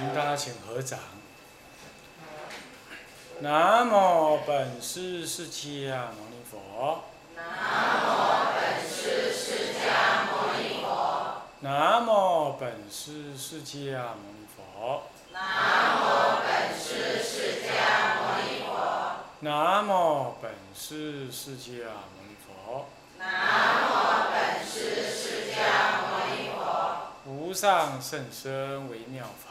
请大家请合掌。南无本师释迦牟尼佛。南无本师释迦牟尼佛。南无本师释迦牟尼佛。南无本师释迦牟尼佛。南无本师释迦牟尼佛。南无本师释迦牟尼佛。无上甚深微妙法，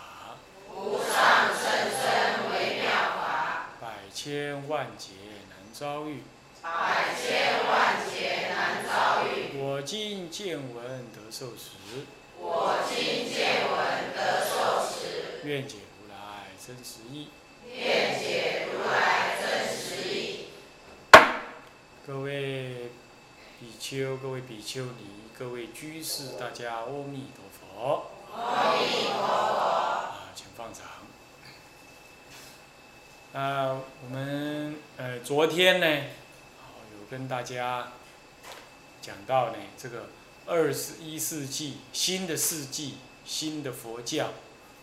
无上甚深微妙法，百千万劫难遭遇。百千万劫难遭遇。我今见闻得受持，我今见闻得受持，愿解如来真实义。愿解如来真实义。各位比丘、各位比丘尼、各位居士，大家阿弥陀佛。阿弥陀佛。放长。啊，我们呃昨天呢，有跟大家讲到呢，这个二十一世纪新的世纪新的佛教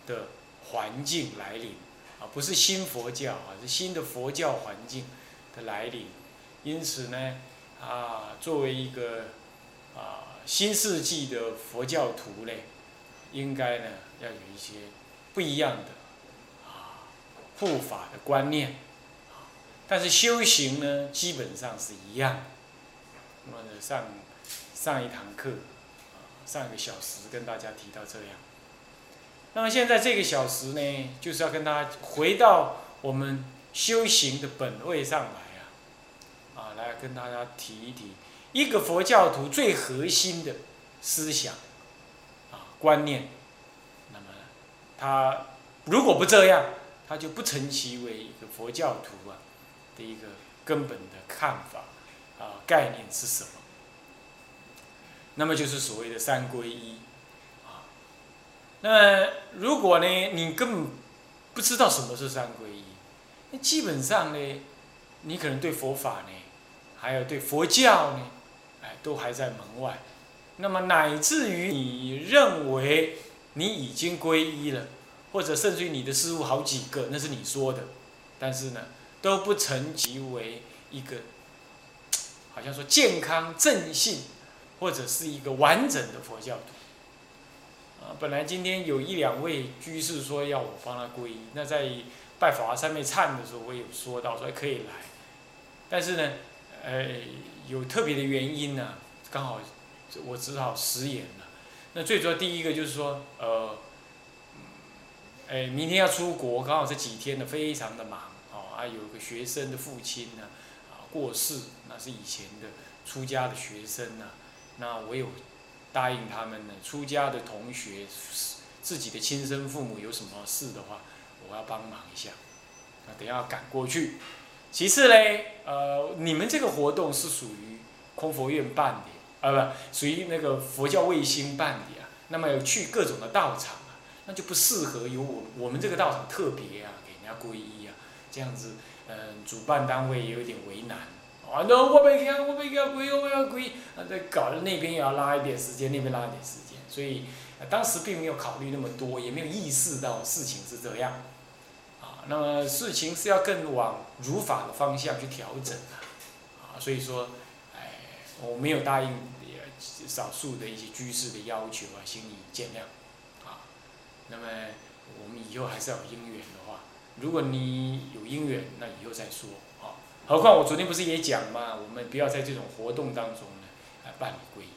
的环境来临啊，不是新佛教啊，是新的佛教环境的来临。因此呢，啊，作为一个啊新世纪的佛教徒呢，应该呢要有一些不一样的啊护法的观念，但是修行呢基本上是一样的。那么上上一堂课啊上一个小时跟大家提到这样，那么现在这个小时呢，就是要跟大家回到我们修行的本位上来啊。啊，来跟大家提一提一个佛教徒最核心的思想啊观念。他如果不这样，他就不成其为一个佛教徒啊的一个根本的看法啊概念是什么？那么就是所谓的三皈依啊。那如果呢，你根本不知道什么是三皈依，那基本上呢，你可能对佛法呢。还有对佛教呢，哎，都还在门外。那么乃至于你认为你已经皈依了，或者甚至于你的师傅好几个，那是你说的，但是呢，都不成其为一个，好像说健康正信，或者是一个完整的佛教徒。啊，本来今天有一两位居士说要我帮他皈依，那在拜法华三昧忏的时候，我有说到说可以来，但是呢。呃，有特别的原因呢，刚好我只好食言了。那最主要第一个就是说，呃，哎，明天要出国，刚好这几天呢非常的忙哦，啊，有个学生的父亲呢啊过世，那是以前的出家的学生呢，那我有答应他们呢，出家的同学自己的亲生父母有什么事的话，我要帮忙一下，那等下赶过去。其次嘞，呃，你们这个活动是属于空佛院办的，啊，不，属于那个佛教卫星办理啊。那么有去各种的道场啊，那就不适合由我我们这个道场特别啊，给人家皈依啊，这样子，嗯，主办单位也有点为难。啊，那我没给，我没给皈，我要皈依，啊，这搞得那边也要拉一点时间，那边拉一点时间，所以当时并没有考虑那么多，也没有意识到事情是这样。啊那么事情是要更往如法的方向去调整啊，啊，所以说，哎，我没有答应少数的一些居士的要求啊，请你见谅，啊，那么我们以后还是要有因缘的话，如果你有因缘，那以后再说啊。何况我昨天不是也讲嘛？我们不要在这种活动当中呢，来办理皈依。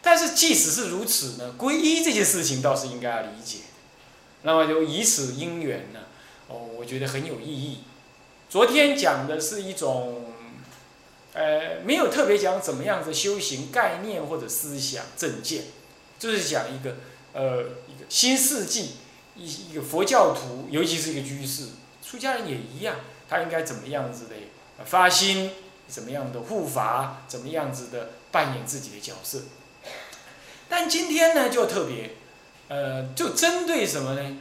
但是即使是如此呢，皈依这件事情倒是应该要理解。那么就以此因缘呢。哦，我觉得很有意义。昨天讲的是一种，呃，没有特别讲怎么样子修行概念或者思想正见，就是讲一个，呃，一个新世纪一一个佛教徒，尤其是一个居士，出家人也一样，他应该怎么样子的发心，怎么样的护法，怎么样子的扮演自己的角色。但今天呢，就特别，呃，就针对什么呢？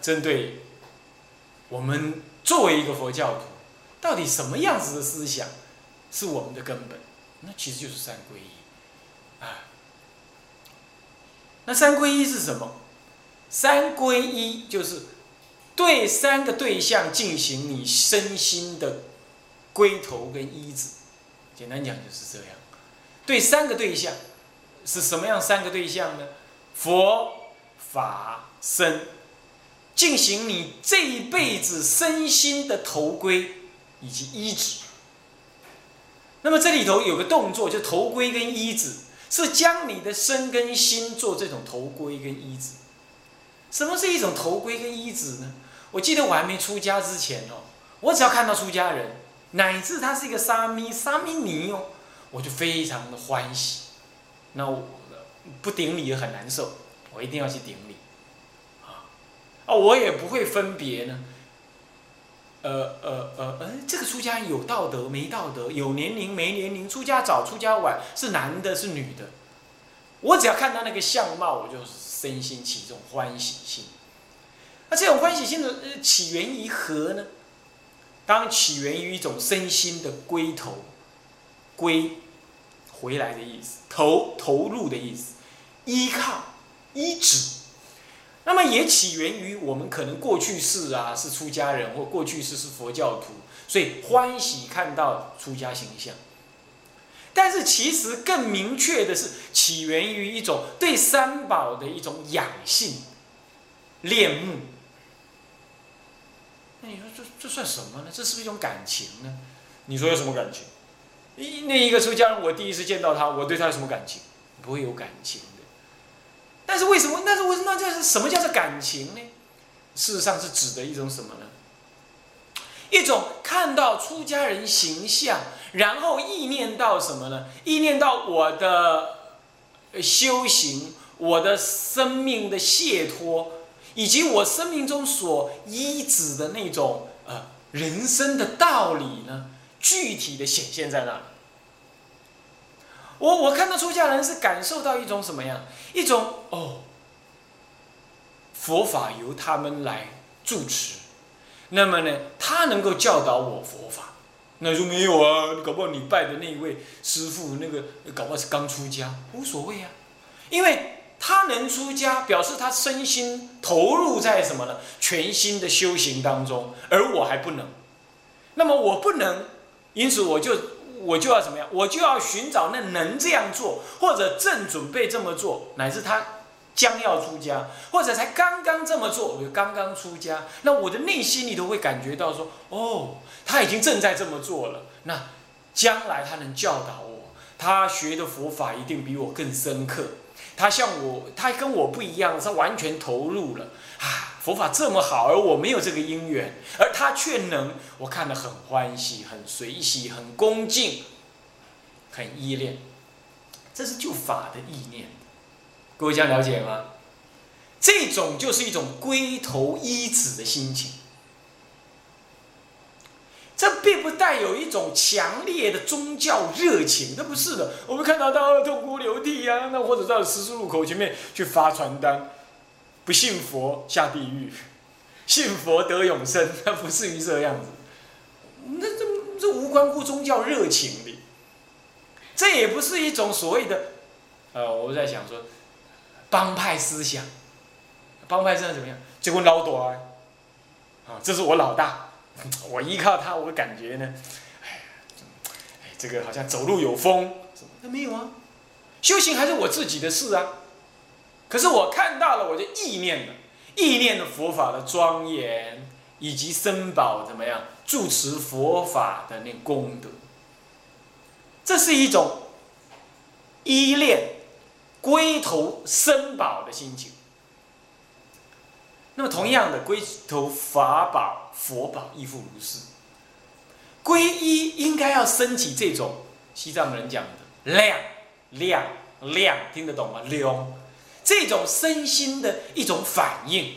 针对我们作为一个佛教徒，到底什么样子的思想是我们的根本？那其实就是三皈依啊。那三皈依是什么？三归一就是对三个对象进行你身心的归头跟依止。简单讲就是这样。对三个对象是什么样？三个对象呢？佛、法、僧，进行你这一辈子身心的头归以及依止。那么这里头有个动作，就头盔跟依止，是将你的身跟心做这种头盔跟依止。什么是一种头盔跟依止呢？我记得我还没出家之前哦，我只要看到出家人，乃至他是一个沙弥、沙弥尼哦，我就非常的欢喜。那我不顶礼也很难受，我一定要去顶礼。啊，啊，我也不会分别呢。呃呃呃呃，这个出家有道德没道德，有年龄没年龄，出家早出家晚，是男的是女的，我只要看到那个相貌，我就身心起这种欢喜心。那这种欢喜心的起源于何呢？当起源于一种身心的归头，归回来的意思，投投入的意思，依靠依止。那么也起源于我们可能过去世啊是出家人，或过去世是佛教徒，所以欢喜看到出家形象。但是其实更明确的是，起源于一种对三宝的一种养性、恋慕。那你说这这算什么呢？这是不是一种感情呢？你说有什么感情？一那一个出家人，我第一次见到他，我对他有什么感情？不会有感情。但是为什么？那是为什么？那这是什么叫做感情呢？事实上是指的一种什么呢？一种看到出家人形象，然后意念到什么呢？意念到我的修行，我的生命的解脱，以及我生命中所依止的那种呃人生的道理呢，具体的显现在那里。我我看到出家人是感受到一种什么样？一种哦，佛法由他们来主持，那么呢，他能够教导我佛法。那说没有啊，搞不好你拜的那一位师傅，那个搞不好是刚出家，无所谓啊，因为他能出家，表示他身心投入在什么呢？全新的修行当中，而我还不能。那么我不能，因此我就。我就要怎么样？我就要寻找那能这样做，或者正准备这么做，乃至他将要出家，或者才刚刚这么做，我就刚刚出家。那我的内心里头会感觉到说：哦，他已经正在这么做了。那将来他能教导我，他学的佛法一定比我更深刻。他像我，他跟我不一样，他完全投入了啊！佛法这么好，而我没有这个因缘，而他却能，我看得很欢喜，很随喜，很恭敬，很依恋。这是就法的意念，各位这样了解吗？这种就是一种归头依止的心情。这并不带有一种强烈的宗教热情，那不是的。我们看到他痛哭流涕呀，那或者到十字路口前面去发传单，不信佛下地狱，信佛得永生，那不至于这样子。那这这无关乎宗教热情的，这也不是一种所谓的，呃，我在想说，帮派思想，帮派思想怎么样？结果老大，啊，这是我老大。我依靠他，我感觉呢，哎，哎，这个好像走路有风，那没有啊，修行还是我自己的事啊。可是我看到了，我就意念了，意念的佛法的庄严，以及僧宝怎么样住持佛法的那功德，这是一种依恋、归头僧宝的心情。那么同样的，归头法宝、佛宝亦复如是。皈依应该要升起这种西藏人讲的亮亮亮，听得懂吗？量，这种身心的一种反应。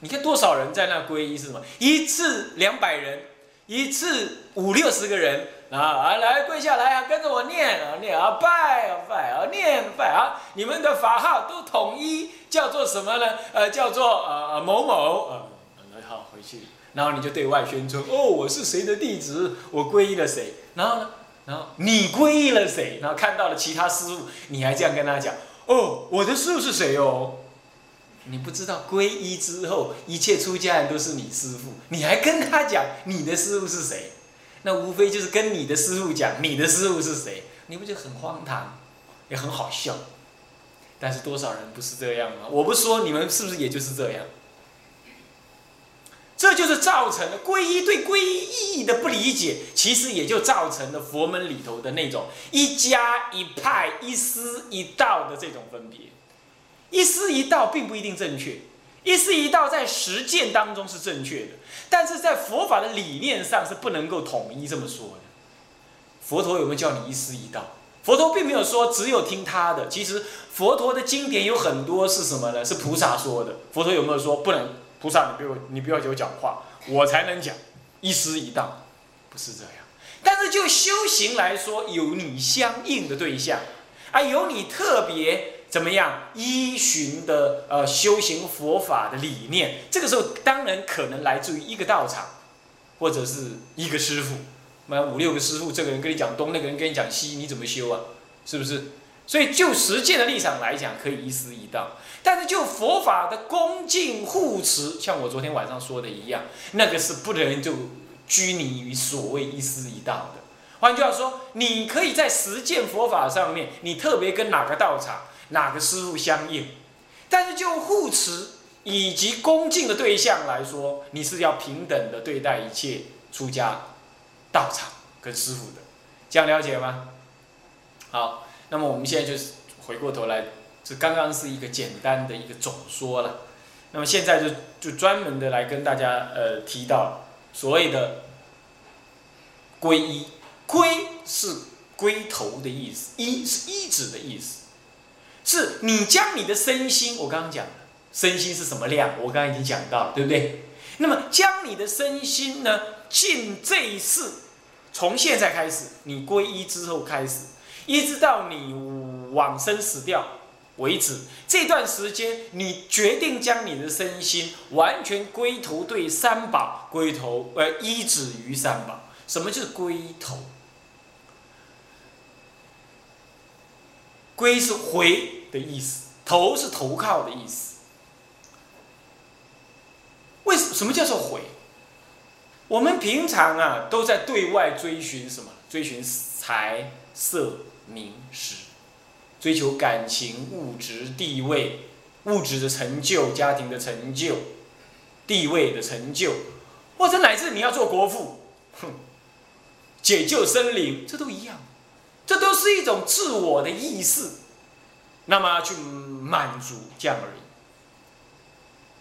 你看多少人在那皈依是什么？一次两百人，一次五六十个人。啊，来跪下来啊，跟着我念啊，念啊，拜啊，拜啊，念拜啊，你们的法号都统一叫做什么呢？呃，叫做呃某某呃，好回去，然后你就对外宣称，哦，我是谁的弟子，我皈依了谁，然后呢，然后你皈依了谁，然后看到了其他师傅，你还这样跟他讲，哦，我的师傅是谁哦？你不知道皈依之后，一切出家人都是你师父，你还跟他讲你的师父是谁？那无非就是跟你的师傅讲你的师傅是谁，你不就很荒唐，也很好笑？但是多少人不是这样吗？我不说，你们是不是也就是这样？这就是造成了皈依对皈依意义的不理解，其实也就造成了佛门里头的那种一家一派、一师一道的这种分别。一师一道并不一定正确，一师一道在实践当中是正确的，但是在佛法的理念上是不能够统一这么说的。佛陀有没有叫你一师一道？佛陀并没有说只有听他的，其实佛陀的经典有很多是什么呢？是菩萨说的。佛陀有没有说不能？菩萨，你不要你不要给我讲话，我才能讲一师一道，不是这样。但是就修行来说，有你相应的对象，啊，有你特别怎么样依循的呃修行佛法的理念。这个时候当然可能来自于一个道场，或者是一个师傅，那五六个师傅，这个人跟你讲东，那个人跟你讲西，你怎么修啊？是不是？所以就实践的立场来讲，可以一师一道。但是就佛法的恭敬护持，像我昨天晚上说的一样，那个是不能就拘泥于所谓一师一道的。换句话说，你可以在实践佛法上面，你特别跟哪个道场、哪个师傅相应，但是就护持以及恭敬的对象来说，你是要平等的对待一切出家道场跟师傅的，这样了解吗？好，那么我们现在就是回过头来。这刚刚是一个简单的一个总说了，那么现在就就专门的来跟大家呃提到所谓的皈依，皈是归头的意思，依是依止的意思，是你将你的身心，我刚刚讲的身心是什么量，我刚刚已经讲到了，对不对？那么将你的身心呢，尽这一世，从现在开始，你皈依之后开始，一直到你往生死掉。为止，这段时间你决定将你的身心完全归头对三宝，归头呃依止于三宝。什么叫归头？归是回的意思，投是投靠的意思。为什什么叫做回？我们平常啊都在对外追寻什么？追寻财色名食。追求感情、物质、地位、物质的成就、家庭的成就、地位的成就，或者乃至你要做国父，哼，解救生灵，这都一样，这都是一种自我的意识，那么去满足这样而已。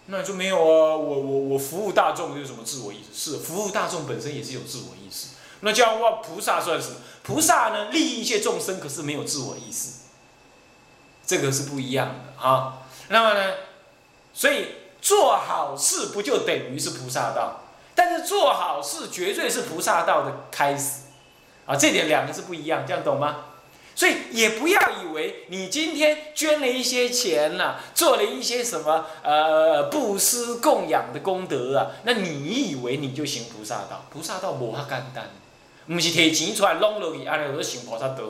那就没有啊，我我我服务大众有什么自我意识？是服务大众本身也是有自我意识。那这样话菩萨算什么？菩萨呢，利益一切众生，可是没有自我意识。这个是不一样的啊，那么呢，所以做好事不就等于是菩萨道？但是做好事绝对是菩萨道的开始啊，这点两个是不一样，这样懂吗？所以也不要以为你今天捐了一些钱呐，做了一些什么呃布施供养的功德啊，那你以为你就行菩萨道？菩萨道无遐简单，不是提钱出来弄落去，安尼就行菩萨道，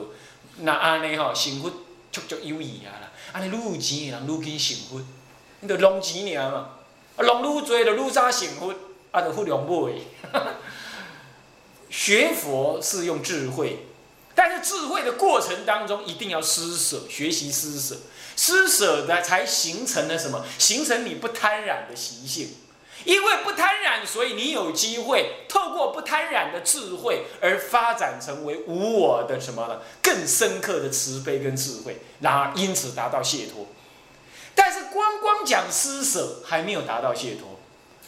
那安尼吼幸福。足足有意啊啦！安尼愈有钱的人愈紧幸福，你着弄钱尔嘛，啊弄愈多就愈早幸福，啊着富量买。学佛是用智慧，但是智慧的过程当中一定要施舍，学习施舍，施舍的才形成了什么？形成你不贪染的习性。因为不贪染，所以你有机会透过不贪染的智慧而发展成为无我的什么呢？更深刻的慈悲跟智慧，然而因此达到解脱。但是光光讲施舍还没有达到解脱，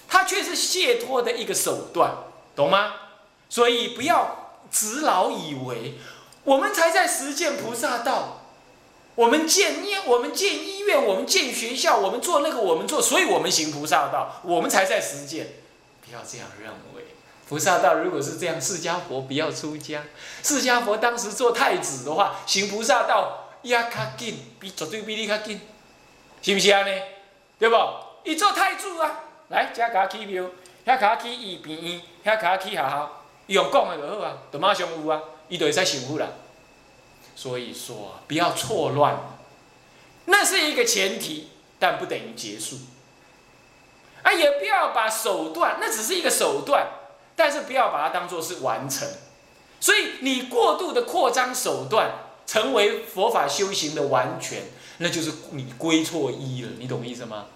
它却是解脱的一个手段，懂吗？所以不要执老以为我们才在实践菩萨道。我们建医，我们建医院，我们建学校，我们做那个，我们做，所以我们行菩萨道，我们才在实践。不要这样认为，菩萨道如果是这样，释迦佛不要出家。释迦佛当时做太子的话，行菩萨道也较紧，比绝对比你卡紧，是不是啊？呢？对不？伊做太子啊，来，遮甲起庙，遐甲起医院，遐甲起学校，伊用讲的就好啊，就马上有啊，伊就会使成佛啦。所以说，不要错乱，那是一个前提。但不等于结束。啊，也不要把手段，那只是一个手段，但是不要把它当做是完成。所以你过度的扩张手段，成为佛法修行的完全，那就是你归错依了。你懂我意思吗？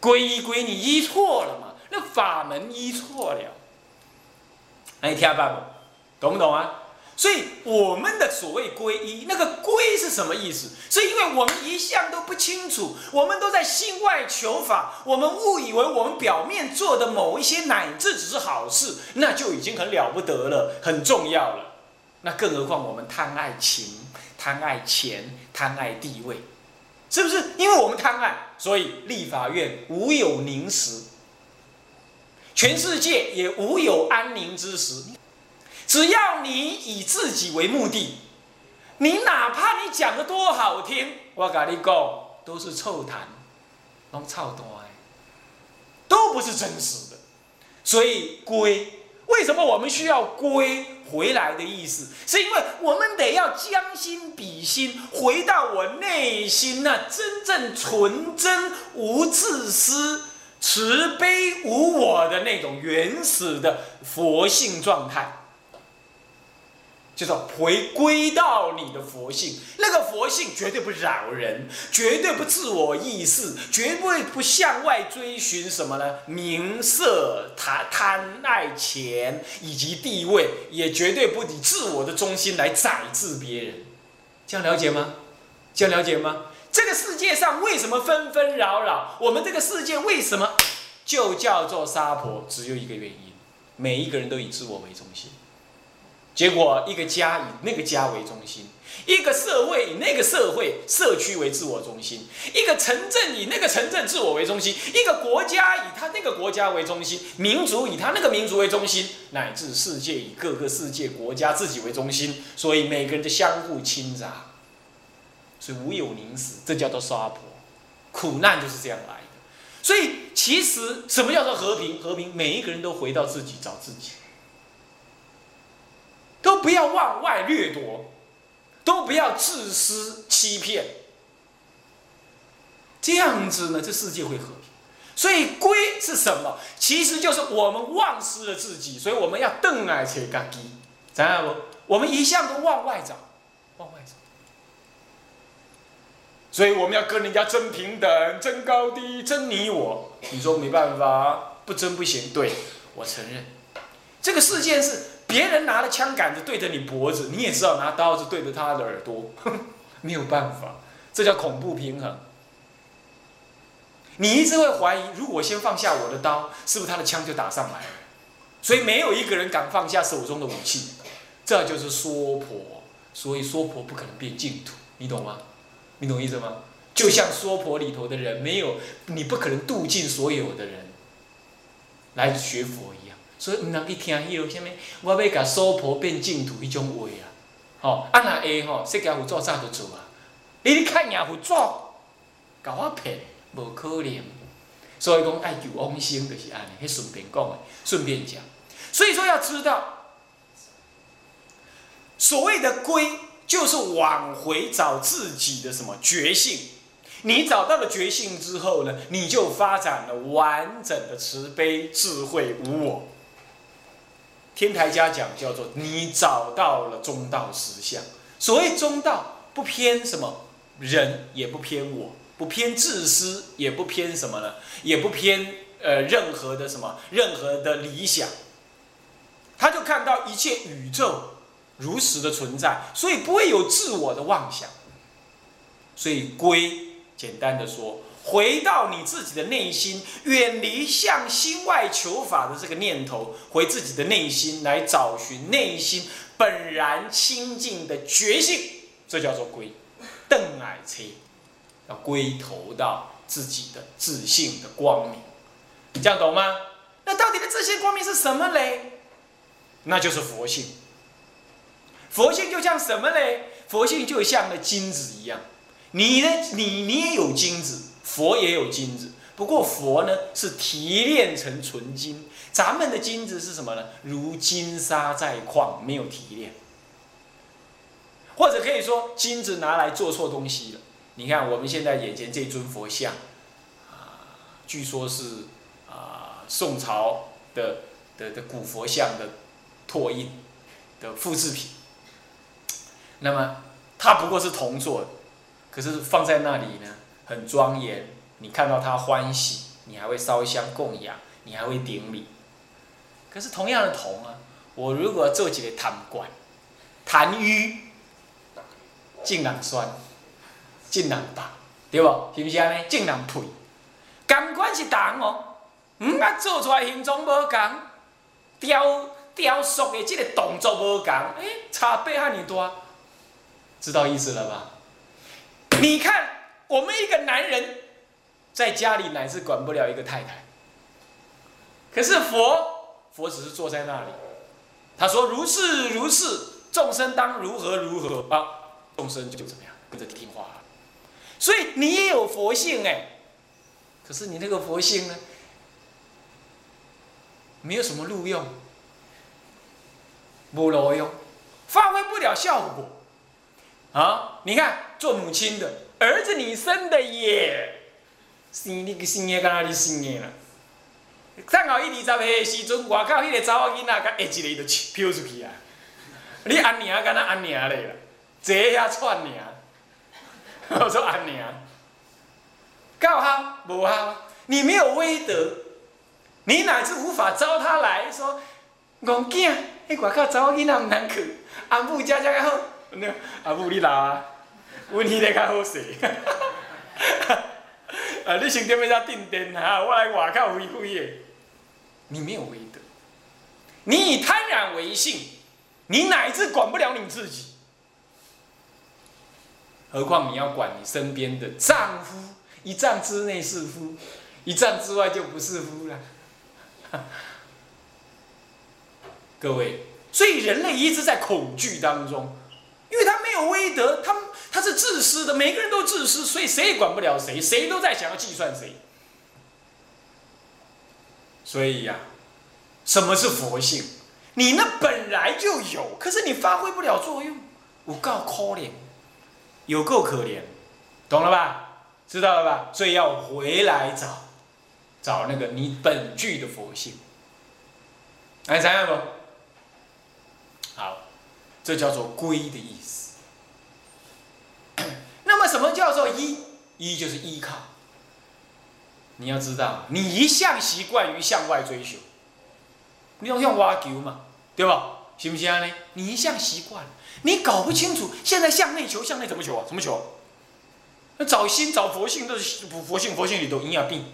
归依归你依错了嘛？那法门依错了。哎，听爸爸，懂不懂啊？所以我们的所谓皈依，那个皈是什么意思？是因为我们一向都不清楚，我们都在心外求法，我们误以为我们表面做的某一些乃至只是好事，那就已经很了不得了，很重要了。那更何况我们贪爱情、贪爱钱、贪爱地位，是不是？因为我们贪爱，所以立法院无有宁时，全世界也无有安宁之时。只要你以自己为目的，你哪怕你讲的多好听，我跟你讲都是臭谈，拢臭多哎，都不是真实的。所以归，为什么我们需要归回来的意思？是因为我们得要将心比心，回到我内心那真正纯真、无自私、慈悲无我的那种原始的佛性状态。就是回归到你的佛性，那个佛性绝对不扰人，绝对不自我意识，绝对不向外追寻什么呢？名色、贪贪爱钱以及地位，也绝对不以自我的中心来宰制别人。这样了解吗？这样了解吗？这个世界上为什么纷纷扰扰？我们这个世界为什么就叫做杀婆？只有一个原因：每一个人都以自我为中心。结果，一个家以那个家为中心，一个社会以那个社会社区为自我中心，一个城镇以那个城镇自我为中心，一个国家以他那个国家为中心，民族以他那个民族为中心，乃至世界以各个世界国家自己为中心，所以每个人都相互侵杂，所以无有宁死，这叫做娑婆，苦难就是这样来的。所以，其实什么叫做和平？和平，每一个人都回到自己，找自己。都不要往外掠夺，都不要自私欺骗，这样子呢，这世界会和平。所以归是什么？其实就是我们忘失了自己，所以我们要瞪爱切嘎基，知道不？我们一向都往外找，往外找。所以我们要跟人家争平等、争高低、争你我。你说没办法，不争不行。对，我承认，这个世界是。别人拿了枪杆子对着你脖子，你也知道拿刀子对着他的耳朵，没有办法，这叫恐怖平衡。你一直会怀疑，如果先放下我的刀，是不是他的枪就打上来了？所以没有一个人敢放下手中的武器，这就是娑婆。所以娑婆不可能变净土，你懂吗？你懂意思吗？就像娑婆里头的人，没有你不可能度尽所有的人来学佛一样。所以唔能去听迄个什么，我要甲娑婆变净土迄种话啊！吼，啊那会吼，释迦佛做早就做啊！你去看耶佛做，甲我骗，无可能。所以讲爱求往生就是安尼，迄顺便讲的，顺便讲。所以说要知道，所谓的归，就是往回找自己的什么觉性。你找到了觉性之后呢，你就发展了完整的慈悲、智慧、无我。天台家讲叫做你找到了中道实相。所谓中道，不偏什么人，也不偏我，不偏自私，也不偏什么呢？也不偏呃任何的什么任何的理想。他就看到一切宇宙如实的存在，所以不会有自我的妄想。所以归，简单的说。回到你自己的内心，远离向心外求法的这个念头，回自己的内心来找寻内心本然清净的觉性，这叫做归。邓乃切，要归投到自己的自信的光明，这样懂吗？那到底的自信光明是什么嘞？那就是佛性。佛性就像什么嘞？佛性就像那金子一样，你呢？你你也有金子。佛也有金子，不过佛呢是提炼成纯金，咱们的金子是什么呢？如金沙在矿，没有提炼。或者可以说，金子拿来做错东西了。你看我们现在眼前这尊佛像，啊据说是啊宋朝的的的古佛像的拓印的复制品。那么它不过是铜做的，可是放在那里呢，很庄严。你看到它欢喜，你还会烧香供养，你还会顶礼。可是同样的铜啊，我如果做几个痰管、痰盂，竟然酸，竟然大，对不？是不是安尼？竟然配，感官是同哦，嗯啊，做出来形状无同，雕雕塑的这个动作无同，哎，差别遐尼大，知道意思了吧？你看，我们一个男人在家里乃是管不了一个太太，可是佛，佛只是坐在那里，他说如是如是，众生当如何如何啊，众生就怎么样，跟着听话了。所以你也有佛性哎，可是你那个佛性呢，没有什么录用，无路用，发挥不了效果。啊，你看做母亲的儿子你生的耶，生你个生的，干哪你生的啦？上好一二十岁的时阵，外口迄个查某囡仔，甲一个就飘出去啊！你安娘敢若安娘咧啦，坐遐串娘，我说安娘，够好无好？你没有威德，你乃至无法招他来说，戆囝，迄外口查某囡仔毋通去，阿母食食较好。阿母你老啊，阮迄个较好势。啊，你身踮要只定电哈，我来外口飞飞的。你没有威德，你以贪婪为性，你乃至管不了你自己，何况你要管你身边的丈夫？一丈之内是夫，一丈之外就不是夫了。各位，所以人类一直在恐惧当中，因为他没有威德，他他是自私的，每个人都自私，所以谁也管不了谁，谁都在想要计算谁。所以呀，什么是佛性？你那本来就有，可是你发挥不了作用，我告可怜，有够可怜，懂了吧？知道了吧？所以要回来找，找那个你本具的佛性。哎，想想不？好，这叫做归的意思。那么什么叫做依？依就是依靠。你要知道，你一向习惯于向外追求，你用向挖球嘛，对吧？行不行啊？你一向习惯，你搞不清楚现在向内求，向内怎么求啊？怎么求？那找心找佛性都是佛性，佛性里头营养病，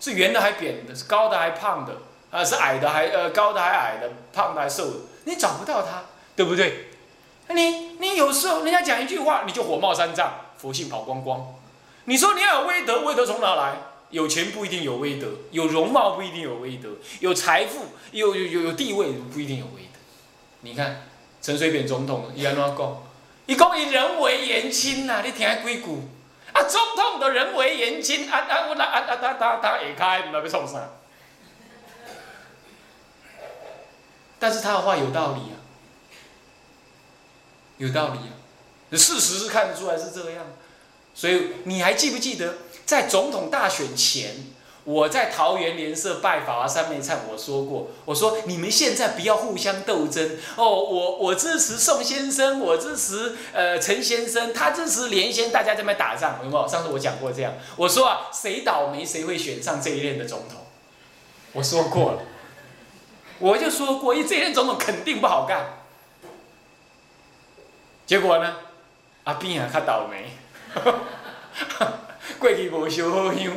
是圆的还扁的，是高的还胖的，啊，是矮的还呃高的还矮的，胖的还瘦的，你找不到它，对不对？你你有时候人家讲一句话，你就火冒三丈，佛性跑光光。你说你要有威德，威德从哪来？有钱不一定有威德，有容貌不一定有威德，有财富有有有地位不一定有威德。你看陈水扁总统伊安怎讲？伊讲伊人为言轻呐，你听几句？啊，总统的人为言轻，啊啊我那啊啊他他他下开，唔知要创啥？但是他的话有道理啊，有道理啊，事实是看得出来是这样。所以你还记不记得，在总统大选前，我在桃园联社拜法华三昧忏，我说过，我说你们现在不要互相斗争。哦，我我支持宋先生，我支持呃陈先生，他支持连先，大家在那打仗，有没有？上次我讲过这样，我说啊，谁倒霉谁会选上这一任的总统，我说过了，我就说过，因为这一任总统肯定不好干，结果呢，阿扁啊，他倒霉。过去无烧好香，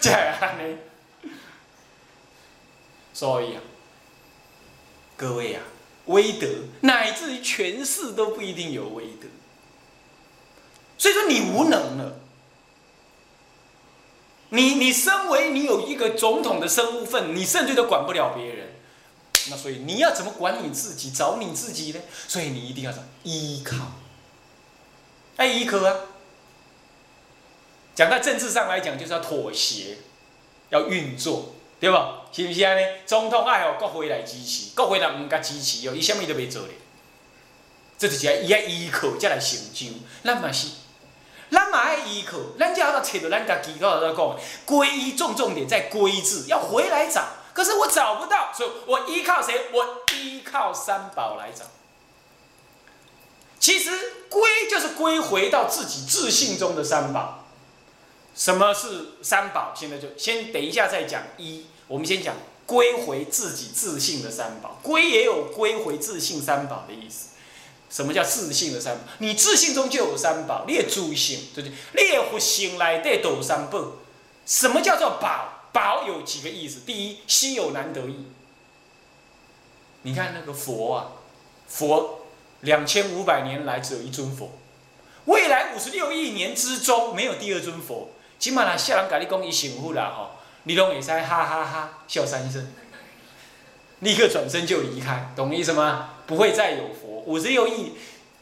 才会安尼。所以啊，各位啊，威德乃至于权势都不一定有威德。所以说你无能了。你你身为你有一个总统的身份，你甚至都管不了别人。那所以你要怎么管你自己，找你自己呢？所以你一定要找依靠，哎，依靠啊。讲到政治上来讲，就是要妥协，要运作，对吧？是不是安尼？总统爱好国会来支持，国会人唔甲支持，哦，伊什么都袂做咧。这就是伊要依靠，才来成就。咱嘛是，咱嘛爱依靠，咱就要到找到咱家己刚才讲，归依重重点在归字，要回来找。可是我找不到，所以我依靠谁？我依靠三宝来找。其实归就是归回到自己自信中的三宝。什么是三宝？现在就先等一下再讲一，我们先讲归回自己自信的三宝。归也有归回自信三宝的意思。什么叫自信的三宝？你自信中就有三宝，列诸性，对不对？列佛性来得斗三宝。什么叫做宝？宝有几个意思？第一，稀有难得意。你看那个佛啊，佛两千五百年来只有一尊佛，未来五十六亿年之中没有第二尊佛。起码啦，下人甲你讲伊幸福啦吼，你拢会使哈哈哈笑三声，立刻转身就离开，懂意思吗？不会再有佛。五十六亿，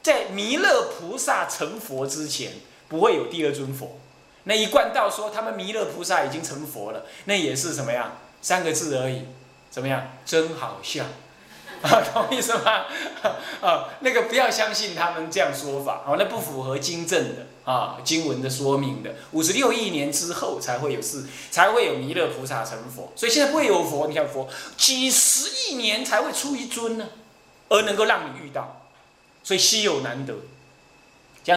在弥勒菩萨成佛之前，不会有第二尊佛。那一贯道说他们弥勒菩萨已经成佛了，那也是什么呀？三个字而已，怎么样？真好笑。啊，懂意思吗？啊，那个不要相信他们这样说法，哦，那不符合经证的啊，经文的说明的。五十六亿年之后才会有事，才会有弥勒菩萨成佛，所以现在不会有佛。你看佛几十亿年才会出一尊呢，而能够让你遇到，所以稀有难得。